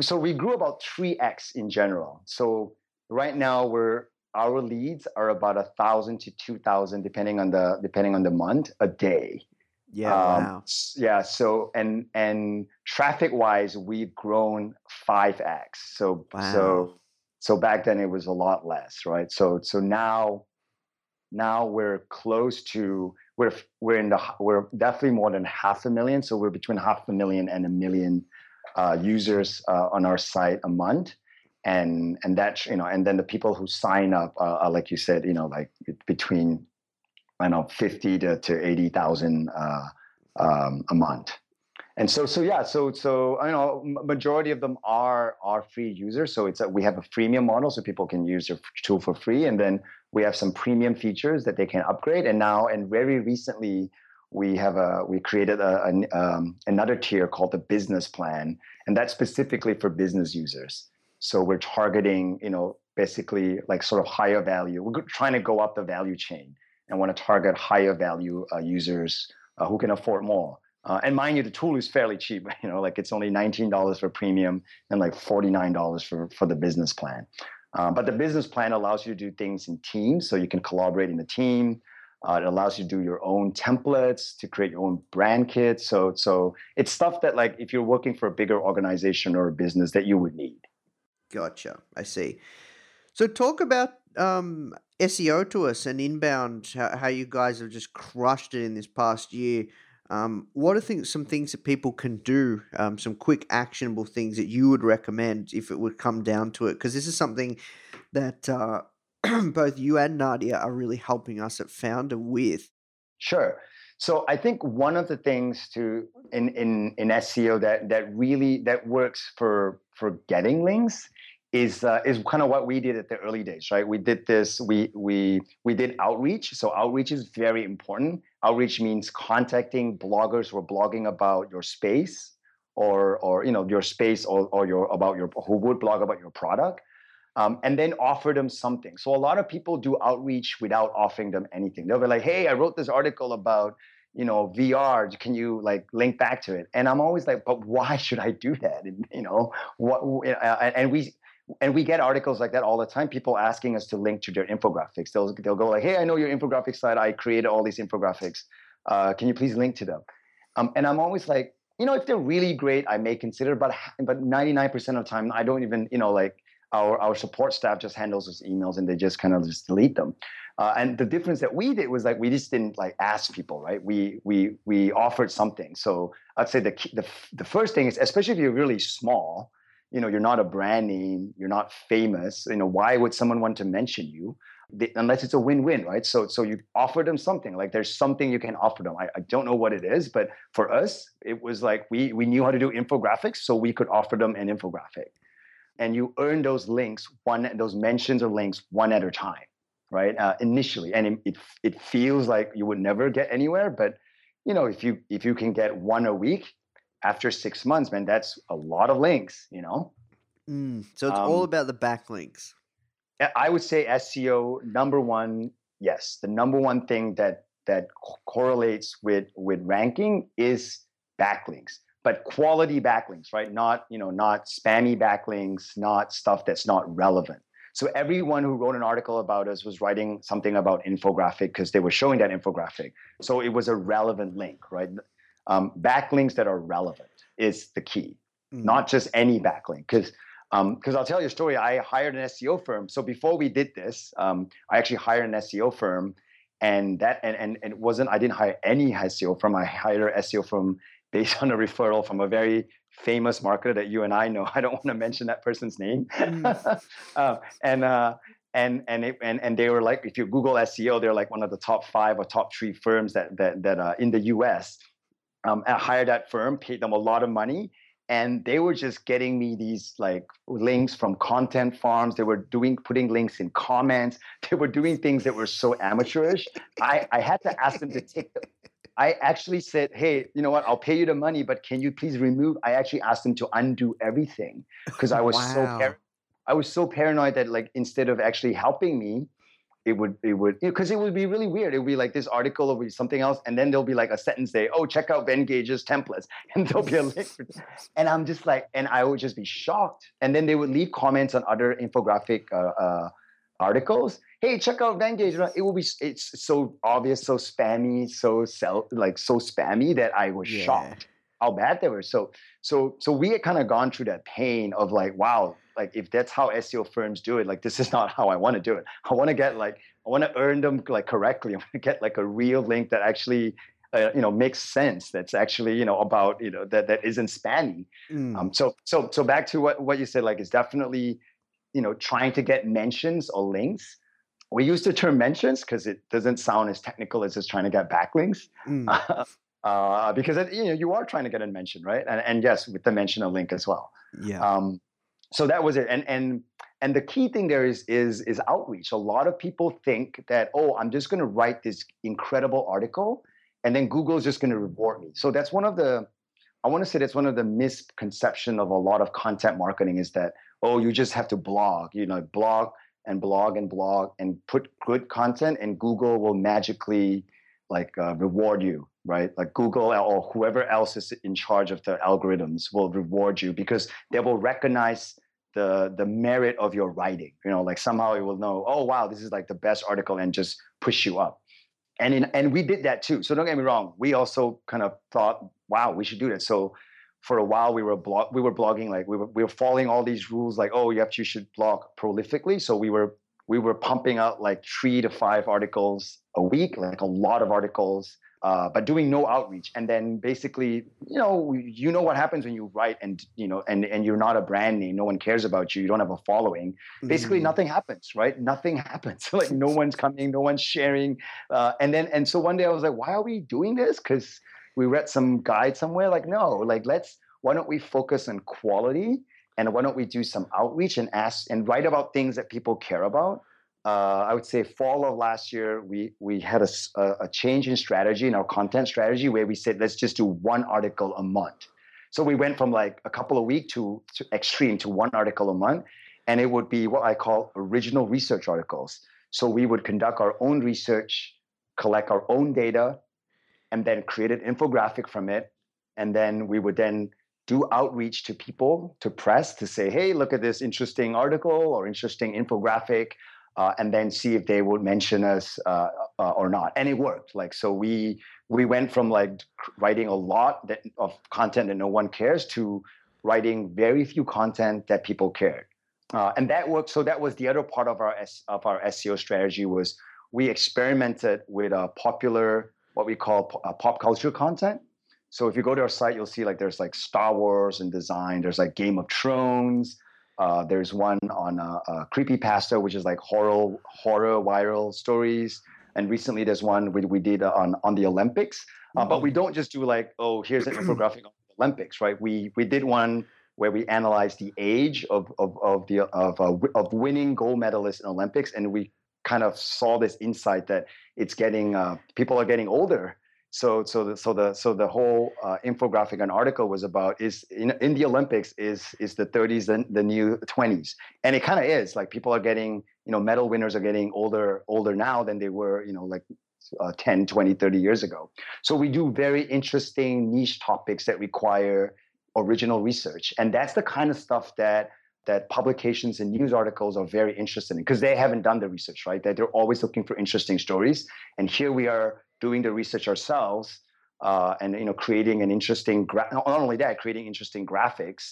So we grew about three x in general. So right now we're our leads are about a thousand to two thousand, depending on the depending on the month, a day. Yeah. Um, wow. Yeah. So and and traffic wise, we've grown five x. So wow. so so back then it was a lot less, right? So so now now we're close to we're we're in the we're definitely more than half a million. So we're between half a million and a million uh, users uh, on our site a month and and that you know and then the people who sign up uh, are like you said you know like between I know, 50 to, to 80,000 uh, um, a month. And so, so yeah, so so I know majority of them are are free users. So it's a, we have a freemium model, so people can use your tool for free, and then we have some premium features that they can upgrade. And now, and very recently, we have a we created a, a um, another tier called the business plan, and that's specifically for business users. So we're targeting, you know, basically like sort of higher value. We're trying to go up the value chain and want to target higher value uh, users uh, who can afford more. Uh, and mind you, the tool is fairly cheap. You know, like it's only $19 for premium and like $49 for, for the business plan. Uh, but the business plan allows you to do things in teams, so you can collaborate in a team. Uh, it allows you to do your own templates to create your own brand kits. So, so it's stuff that like if you're working for a bigger organization or a business that you would need. Gotcha. I see. So, talk about um, SEO to us and inbound, how, how, you guys have just crushed it in this past year. Um, what are things, some things that people can do, um, some quick actionable things that you would recommend if it would come down to it? Because this is something that uh, both you and Nadia are really helping us at Foundr with. Sure. So I think one of the things to in in in SEO that that really that works for for getting links is uh, is kind of what we did at the early days, right? We did this. We we we did outreach. So outreach is very important. Outreach means contacting bloggers who are blogging about your space, or or you know your space, or or your about your who would blog about your product, um, and then offer them something. So a lot of people do outreach without offering them anything. They'll be like, "Hey, I wrote this article about." you know vr can you like link back to it and i'm always like but why should i do that and you know what and we and we get articles like that all the time people asking us to link to their infographics. They'll, they'll go like hey i know your infographics site. I created all these infographics. Uh, can you please link to them? Um, and i'm always like you know if they're really great i may consider but but 99% of the time i don't even you know like our, our support staff just handles those emails and they just kind of just delete them. Uh, and the difference that we did was like we just didn't like ask people right? We we we offered something. So i'd say the the, the first thing is especially if you're really small you know you're not a brand name you're not famous you know why would someone want to mention you? They, unless it's a win-win right? So so you offer them something like there's something you can offer them. I, I don't know what it is but for us it was like we we knew how to do infographics so we could offer them an infographic. And you earn those links one those mentions or links one at a time right? Uh, initially and it, it, it feels like you would never get anywhere but you know, if you if you can get one a week after six months, man, that's a lot of links. You know. Mm, so it's all Um, about the backlinks. I- I would say SEO number one. Yes, the number one thing that that co- correlates with with ranking is backlinks, but quality backlinks, right? Not you know not spammy backlinks, not stuff that's not relevant. So everyone who wrote an article about us was writing something about infographic because they were showing that infographic. So it was a relevant link, right? Um, backlinks that are relevant is the key Mm. not just any backlink. Because because I'll tell you a story. I hired an SEO firm. So before we did this, um, I actually hired an SEO firm, and that and, and and it wasn't. I didn't hire any SEO firm. I hired an SEO firm based on a referral from a very famous marketer that you and I know. I don't want to mention that person's name. uh, and uh, and and, it, and and they were like, if you Google SEO, they're like one of the top five or top three firms that that that uh, in the U.S. Um, I hired that firm, paid them a lot of money, and they were just getting me these like links from content farms. They were doing putting links in comments. They were doing things that were so amateurish. I i had to ask them to take the i actually said hey you know what? I'll pay you the money but can you please remove i actually asked them to undo everything because i was so par- i was so paranoid that like instead of actually helping me it would it would because it would be really weird. It would be like this article or something else, and then there'll be like a sentence there. Oh, check out Venngage's templates, and there'll be a link. And I'm just like, and I would just be shocked. And then they would leave comments on other infographic uh, uh, articles. Hey, check out Venngage. It will be it's so obvious, so spammy, so sell like so spammy that I was Yeah. shocked how bad they were. So so so we had kind of gone through that pain of like, wow, like if that's how SEO firms do it, like this is not how I want to do it. I want to get like I want to earn them like correctly. I want to get like a real link that actually uh, you know makes sense. That's actually you know about you know that that isn't spammy. Mm. Um, so so so back to what what you said, like it's definitely you know trying to get mentions or links. We use the term mentions because it doesn't sound as technical as just trying to get backlinks. Mm. uh, because it, you know you are trying to get a mention, right? And, and yes, with the mention a link as well. yeah. Um, so that was it. And and and the key thing there is is is outreach. A lot of people think that oh, I'm just going to write this incredible article, and then Google is just going to reward me. So that's one of the I want to say that's one of the misconception of a lot of content marketing is that oh, you just have to blog, you know, blog and blog and blog and put good content, and Google will magically like uh, reward you, right? Like Google or whoever else is in charge of the algorithms will reward you because they will recognize the the merit of your writing. You know, like somehow it will know, oh wow, this is like the best article, and just push you up. And in, and we did that too. So don't get me wrong. We also kind of thought, wow, we should do that. So for a while we were blog we were blogging like we were we were following all these rules like oh you have you should blog prolifically. So we were we were pumping out like three to five articles a week, like a lot of articles, uh, but doing no outreach. And then basically, you know, you know what happens when you write and you know, and and you're not a brand name, no one cares about you, you don't have a following. Basically, Mm. nothing happens, right? Nothing happens. like no one's coming, no one's sharing. Uh, and then and so one day I was like, why are we doing this? Because we read some guide somewhere. Like no, like let's why don't we focus on quality and why don't we do some outreach and ask and write about things that people care about uh, I would say fall of last year, we we had a change in strategy in our content strategy where we said let's just do one article a month. So we went from like a couple of weeks to, to extreme to one article a month, and it would be what I call original research articles. So we would conduct our own research, collect our own data, and then create an infographic from it, and then we would then do outreach to people to press to say, hey, look at this interesting article or interesting infographic uh, and then see if they would mention us uh, uh, or not. And it worked. Like so, we we went from like writing a lot that, of content that no one cares to writing very few content that people cared. Uh, and that worked. So that was the other part of our S, of our SEO strategy was we experimented with a popular what we call uh, pop culture content. So if you go to our site, you'll see like there's like Star Wars and design. There's like Game of Thrones. Uh, there's one on uh, uh, creepypasta, which is like horror horror viral stories. And recently, there's one we, we did on on the Olympics. Uh, but we don't just do like, oh, here's an infographic on the Olympics, right? We we did one where we analyzed the age of of of the of uh, of winning gold medalists in Olympics, and we kind of saw this insight that it's getting uh, people are getting older, so so the so the so the whole uh, infographic and article was about is in, in the olympics is is the 30s and the new 20s and it kind of is like people are getting you know medal winners are getting older older now than they were you know like uh, 10 20 30 years ago. So we do very interesting niche topics that require original research. And that's the kind of stuff that that publications and news articles are very interested in because they haven't done the research right? That they're always looking for interesting stories. And here we are doing the research ourselves uh, and you know creating an interesting gra- not only that creating interesting graphics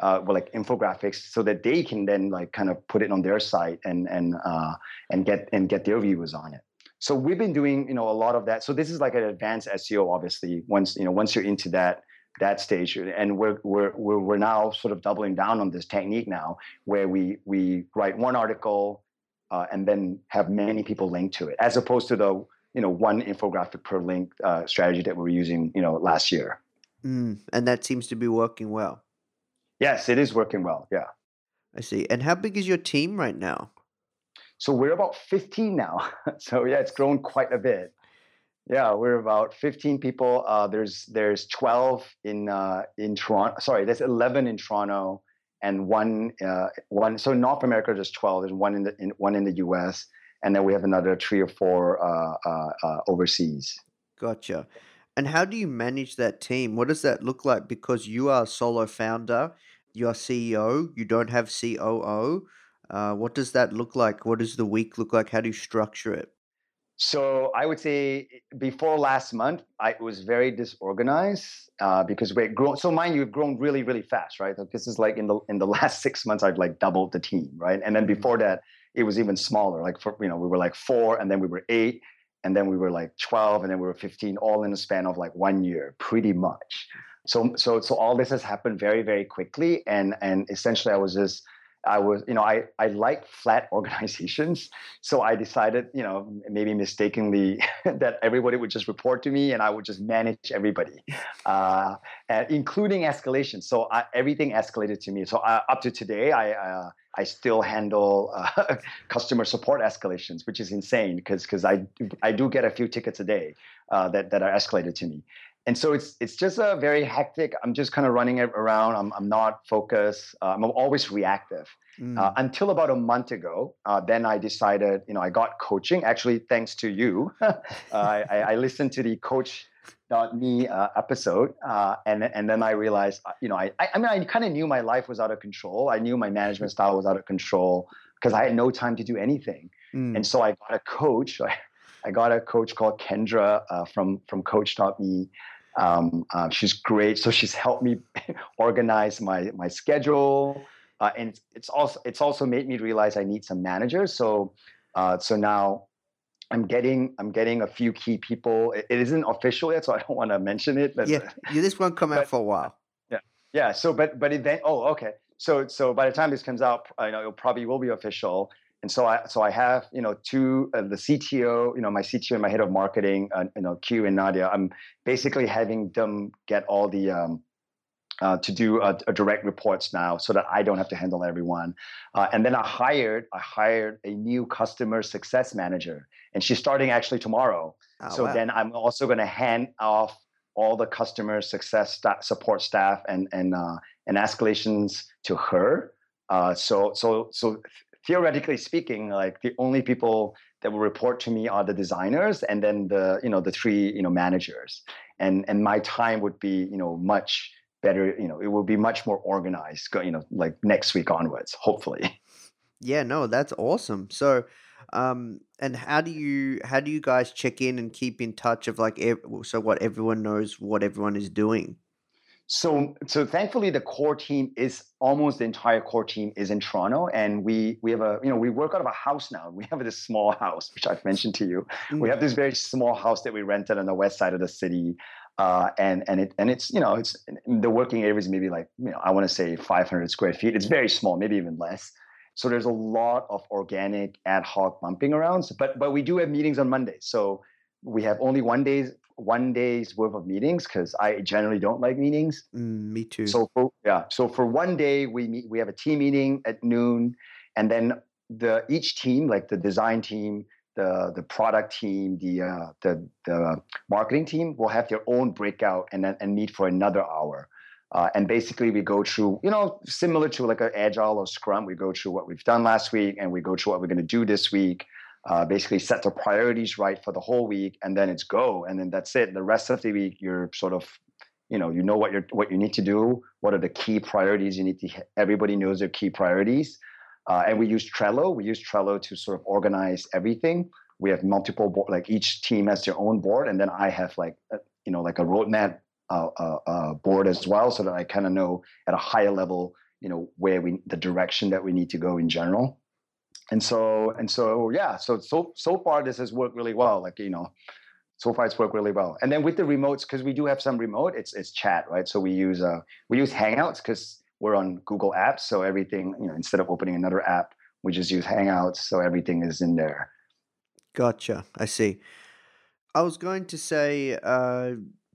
uh, well, like infographics so that they can then like kind of put it on their site and and uh, and get and get their viewers on it. So we've been doing you know a lot of that. So this is like an advanced seo obviously. Once you know once you're into that that stage and we're, we're we're we're now sort of doubling down on this technique now where we we write one article uh, and then have many people link to it as opposed to the you know one infographic per link uh, strategy that we were using you know last year. Mm, and that seems to be working well. Yes, it is working well. Yeah. I see. And how big is your team right now? So we're about 15 now. so yeah, it's grown quite a bit. Yeah, we're about 15 people. Uh, there's there's 12 in uh, in Toronto. Sorry, there's 11 in Toronto and one uh, one. So North America, there's 12. There's one in the in, one in the U.S and then we have another three or four uh, uh, uh, overseas. Gotcha. And how do you manage that team? What does that look like? Because you are a solo founder, you're CEO, you don't have COO. Uh, what does that look like? What does the week look like? How do you structure it? So I would say before last month, I was very disorganized uh, because we've grown. So mind you, we've grown really, really fast, right? Like this is like in the in the last six months, I've like doubled the team, right? And then mm-hmm. before that, it was even smaller. Like for you know, we were like four, and then we were eight, and then we were like twelve, and then we were fifteen, all in the span of like one year, pretty much. So so so all this has happened very very quickly, and and essentially I was just I was, you know, I, I like flat organizations. So I decided, you know, maybe mistakenly that everybody would just report to me and I would just manage everybody, uh, and including escalation. So I, everything escalated to me. So uh, up to today, I, uh, I still handle uh, customer support escalations, which is insane because because I, I do get a few tickets a day uh, that, that are escalated to me and so it's it's just a very hectic. I'm just kind of running it around. I'm I'm not focused. Uh, I'm always reactive. Mm. Uh, until about a month ago, uh, then I decided. You know, I got coaching. Actually, thanks to you, uh, I, I listened to the coach me uh, episode uh, and and then i realized you know i i, mean i kind of knew my life was out of control i knew my management style was out of control because i had no time to do anything mm. and so i got a coach I, I got a coach called kendra uh, from from coach.me um, uh, she's great. So she's helped me organize my my schedule, uh, and it's, it's, also it's also made me realize I need some managers. So uh, so now I'm getting I'm getting a few key people. It, it isn't official yet, so I don't want to mention it. But, yeah, yeah, this won't come out for a while. Yeah, yeah. So but but then Oh, okay. So so by the time this comes out, I know it probably will be official and so I so I have you know two uh, the CTO you know my CTO and my head of marketing uh, you know Q and Nadia. I'm basically having them get all the um, uh, to do a, a, direct reports now so that I don't have to handle everyone. Uh, and then I hired I hired a new customer success manager and she's starting actually tomorrow. Oh, so wow. then I'm also going to hand off all the customer success st- support staff and and uh, and escalations to her. Uh, so so so theoretically speaking, like the only people that will report to me are the designers and then the you know the three you know managers, and and my time would be you know much better. You know, it will be much more organized. You know, like next week onwards, hopefully. Yeah, no, that's awesome. So, um, and how do you how do you guys check in and keep in touch of like so what everyone knows what everyone is doing? So, so thankfully, the core team is almost the entire core team is in Toronto, and we we have a you know we work out of a house now. We have this small house, which I've mentioned to you. Mm-hmm. We have this very small house that we rented on the west side of the city, uh, and and it and it's you know it's the working area is maybe like you know I want to say 500 square feet. It's very small, maybe even less. So there's a lot of organic ad hoc bumping around. But but we do have meetings on Mondays. So we have only one days one day's worth of meetings because I generally don't like meetings. Mm, me too. So for yeah, so for one day we meet, we have a team meeting at noon, and then the each team, like the design team, the the product team, the uh, the the marketing team will have their own breakout and then and meet for another hour. Uh, and basically, we go through, you know, similar to like an agile or scrum. We go through what we've done last week, and we go through what we're going to do this week. Uh, basically, set the priorities right for the whole week, and then it's go. And then that's it. The rest of the week, you're sort of, you know, you know what you're what you need to do. What are the key priorities you need to? Everybody knows their key priorities, uh, and we use Trello. We use Trello to sort of organize everything. We have multiple board, like each team has their own board, and then I have like, you know, like a roadmap uh, uh, uh, board as well, so that I kind of know at a higher level, you know, where we the direction that we need to go in general. And so and so yeah, so so so far this has worked really well. Like you know, so far it's worked really well. And then with the remotes, because we do have some remote, it's it's chat, right? So we use uh we use Hangouts because we're on Google Apps, so everything you know instead of opening another app, we just use Hangouts, so everything is in there. Gotcha. I see. I was going to say, uh,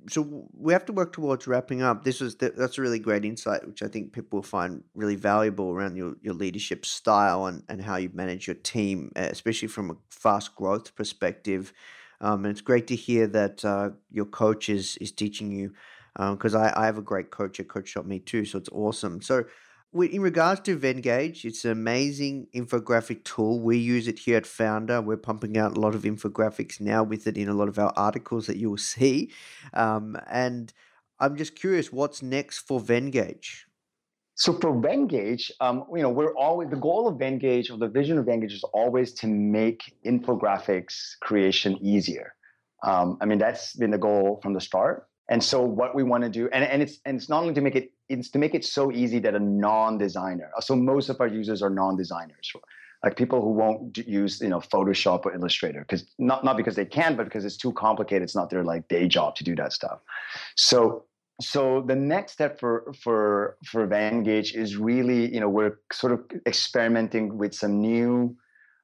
so we have to work towards wrapping up. This was th- that's a really great insight, which I think people will find really valuable around your, your leadership style and, and how you manage your team, especially from a fast growth perspective. Um, and it's great to hear that uh, your coach is is teaching you, because um, I, I have a great coach at Coach.me too, so it's awesome. So in regards to Venngage, it's an amazing infographic tool. We use it here at Foundr. We're pumping out a lot of infographics now with it in a lot of our articles that you will see. Um, and I'm just curious, what's next for Venngage? So for Venngage, um, you know, we're always the goal of Venngage or the vision of Venngage is always to make infographics creation easier. Um, I mean, that's been the goal from the start. And so what we want to do, and, and it's and it's not only to make it it's to make it so easy that a non-designer. Uh, so most of our users are non-designers, like people who won't use you know Photoshop or Illustrator because not not because they can, but because it's too complicated. It's not their like day job to do that stuff. So so the next step for for for Venngage is really you know we're sort of experimenting with some new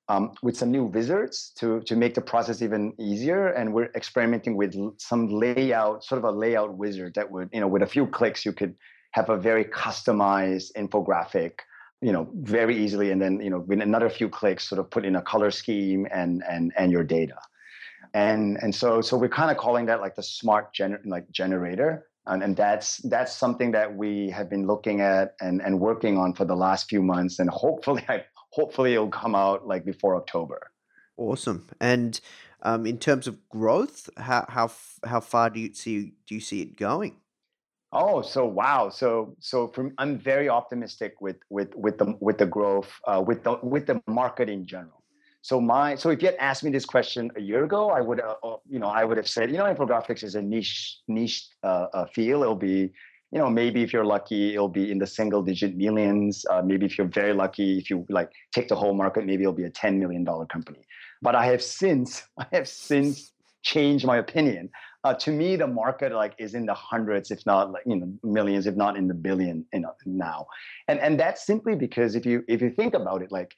um, with some new wizards to, to make the process even easier. And we're experimenting with some layout, sort of a layout wizard that would, you know, with a few clicks, you could have a very customized infographic, you know, very easily. And then, you know, with another few clicks, sort of put in a color scheme and and and your data. And and so so we're kind of calling that like the smart gener- like generator. And, and that's that's something that we have been looking at and, and working on for the last few months. And hopefully I hopefully it'll come out like before October. Awesome. And um, in terms of growth, how how how far do you see do you see it going? Oh, so wow. So so from I'm very optimistic with with with the with the growth uh, with the with the market in general. So my so if you had asked me this question a year ago, I would uh, uh you know I would have said you know infographics is a niche niche uh, uh field. It'll be you know maybe if you're lucky it'll be in the single digit millions. Uh, maybe if you're very lucky if you like take the whole market maybe it'll be a 10 million dollar company. But i have since i have since changed my opinion. Uh, to me the market like is in the hundreds if not like you know millions if not in the billion you know now. And and that's simply because if you if you think about it like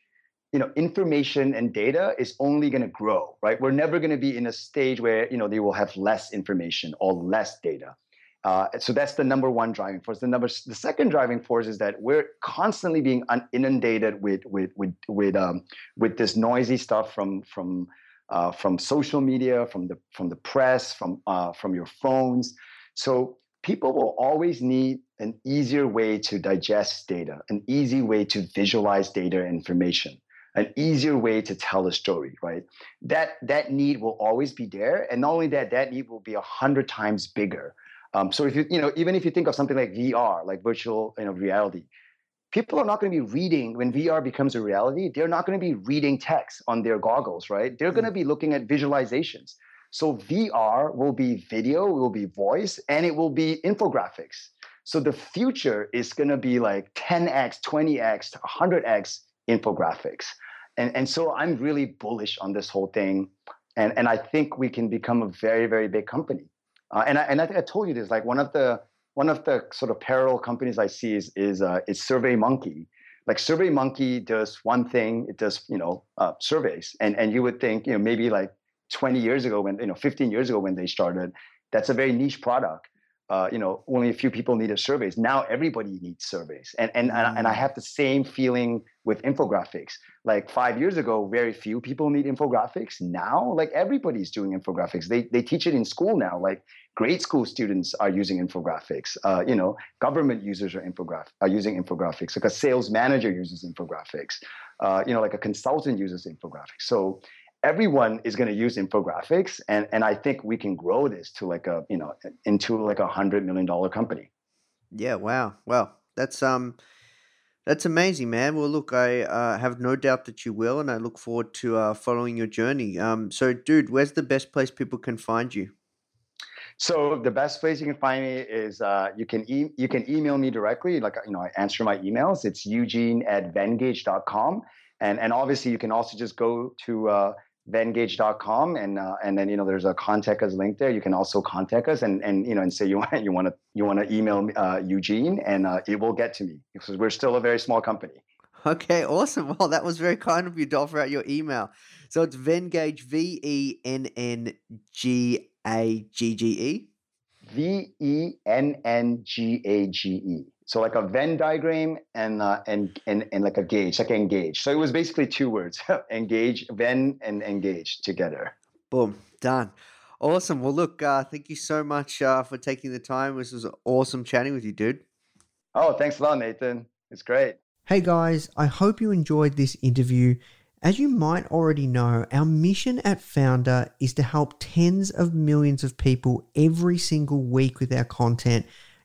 you know information and data is only going to grow right? We're never going to be in a stage where you know they will have less information or less data uh, so that's the number one driving force. The number, the second driving force is that we're constantly being inundated with with with with um, with this noisy stuff from from uh, from social media, from the from the press, from uh, from your phones. So people will always need an easier way to digest data, an easy way to visualize data information, an easier way to tell a story. Right? That that need will always be there, and not only that, that need will be a hundred times bigger um, so if you, you know, even if you think of something like VR, like virtual, you know, reality, people are not going to be reading when VR becomes a reality. They're not going to be reading text on their goggles, right? They're mm. going to be looking at visualizations. So VR will be video, it will be voice, and it will be infographics. So the future is going to be like 10x, 20x, 100x infographics. And, and so I'm really bullish on this whole thing. And, and I think we can become a very, very big company. Uh, and I, and I think I told you this. Like one of the one of the sort of parallel companies I see is is uh, is SurveyMonkey. Like SurveyMonkey does one thing. It does you know uh, surveys, and and you would think you know maybe like 20 years ago when you know 15 years ago when they started, that's a very niche product. Uh, you know, only a few people needed surveys. Now everybody needs surveys, and and mm. and I have the same feeling with infographics. Like five years ago, very few people need infographics. Now, like everybody's doing infographics. They they teach it in school now. Like grade school students are using infographics. Uh, you know, government users are infograph are using infographics. Like a sales manager uses infographics. Uh, you know, like a consultant uses infographics. So everyone is going to use infographics and and i think we can grow this to like a you know into like a hundred million dollar company. Yeah wow. Well that's um that's amazing man. Well look i uh, have no doubt that you will and i look forward to uh, following your journey. Um so dude where's the best place people can find you? So the best place you can find me is uh, you can e- you can email me directly like you know i answer my emails. It's eugene at venngage.com and and obviously you can also just go to uh, venngage.com and uh, and then you know there's a contact us link there. You can also contact us and and you know and say you want you want to you want to email uh, eugene and uh, it will get to me because we're still a very small company. Okay awesome. Well that was very kind of you to offer out your email. So it's venngage v-e-n-n-g-a-g-g-e v-e-n-n-g-a-g-e so like a Venn diagram and uh, and and and like a gauge, like engage. So it was basically two words: engage, Venn, and engage together. Boom, done. Awesome. Well, look, uh, thank you so much uh, for taking the time. This was awesome chatting with you, dude. Oh, thanks a lot, Nathan. It's great. Hey guys, I hope you enjoyed this interview. As you might already know, our mission at Foundr is to help tens of millions of people every single week with our content